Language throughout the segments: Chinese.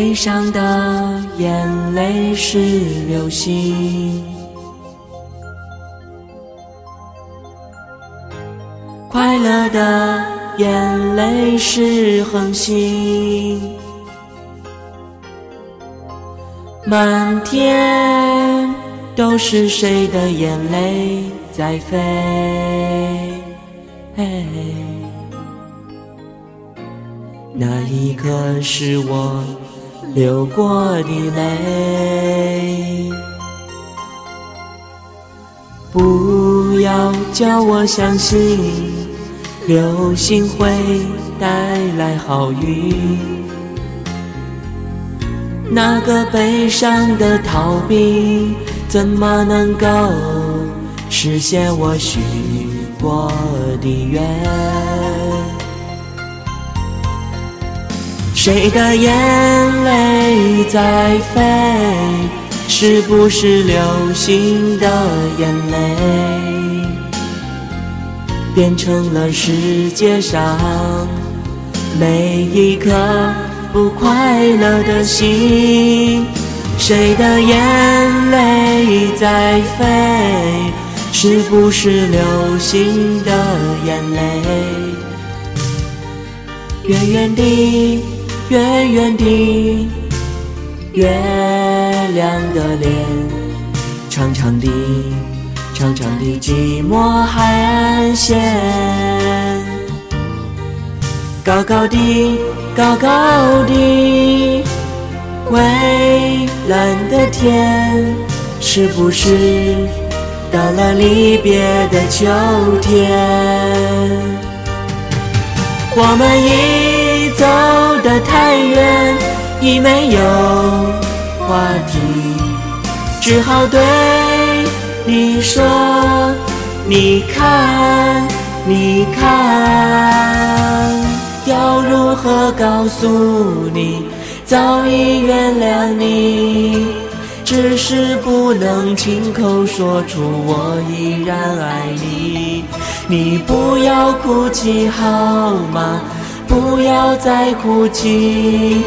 悲伤的眼泪是流星，快乐的眼泪是恒星。满天都是谁的眼泪在飞？那一刻是我。流过的泪，不要叫我相信流星会带来好运。那个悲伤的逃兵，怎么能够实现我许过的愿？谁的眼泪在飞？是不是流星的眼泪？变成了世界上每一颗不快乐的心。谁的眼泪在飞？是不是流星的眼泪？远远地。圆圆的月亮的脸，长长的长长的寂寞海岸线，高高的高高的蔚蓝的天，是不是到了离别的秋天？我们一。太远，已没有话题，只好对你说：你看，你看，要如何告诉你，早已原谅你，只是不能亲口说出我依然爱你。你不要哭泣好吗？不要再哭泣，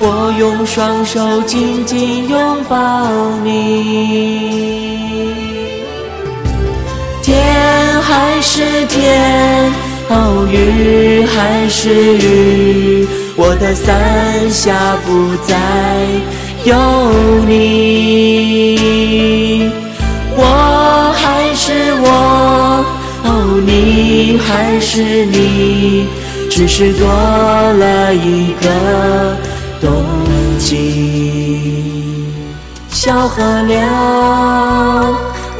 我用双手紧紧拥抱你。天还是天，哦，雨还是雨，我的伞下不再有你。我还是我，哦，你还是你。只是多了一个冬季，小河流，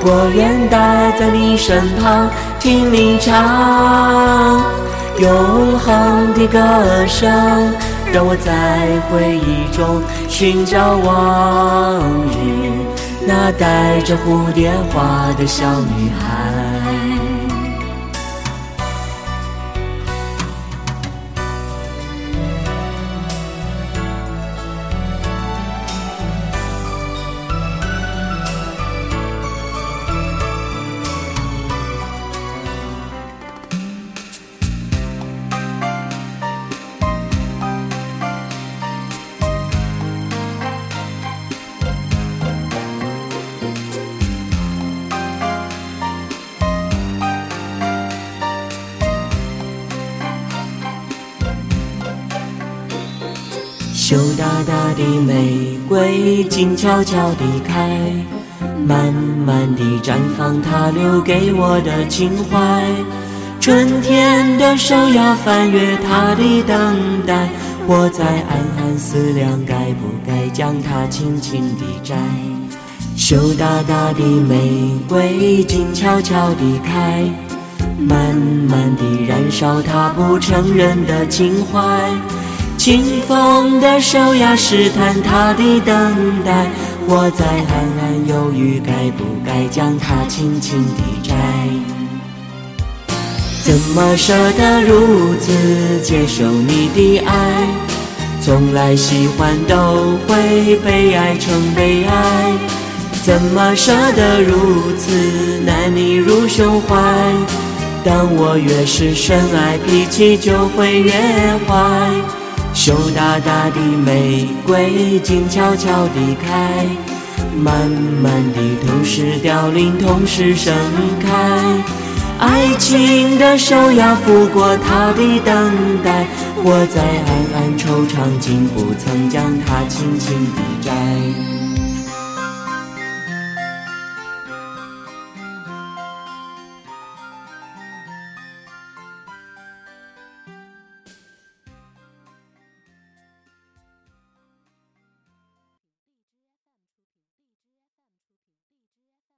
我愿待在你身旁，听你唱永恒的歌声，让我在回忆中寻找往日那带着蝴蝶花的小女孩。羞答答的玫瑰静悄悄地开，慢慢地绽放，它留给我的情怀。春天的手要翻越它的等待，我在暗暗思量，该不该将它轻轻地摘。羞答答的玫瑰静悄悄地开，慢慢地燃烧它不承认的情怀。清风的手呀，试探他的等待。我在暗暗犹豫，该不该将它轻轻地摘？怎么舍得如此接受你的爱？从来喜欢都会被爱成悲哀。怎么舍得如此难你入胸怀？当我越是深爱，脾气就会越坏。羞答答的玫瑰静悄悄地开，慢慢地同时凋零，同时盛开。爱情的手呀，拂过她的等待，我在暗暗惆怅，竟不曾将它轻轻地摘。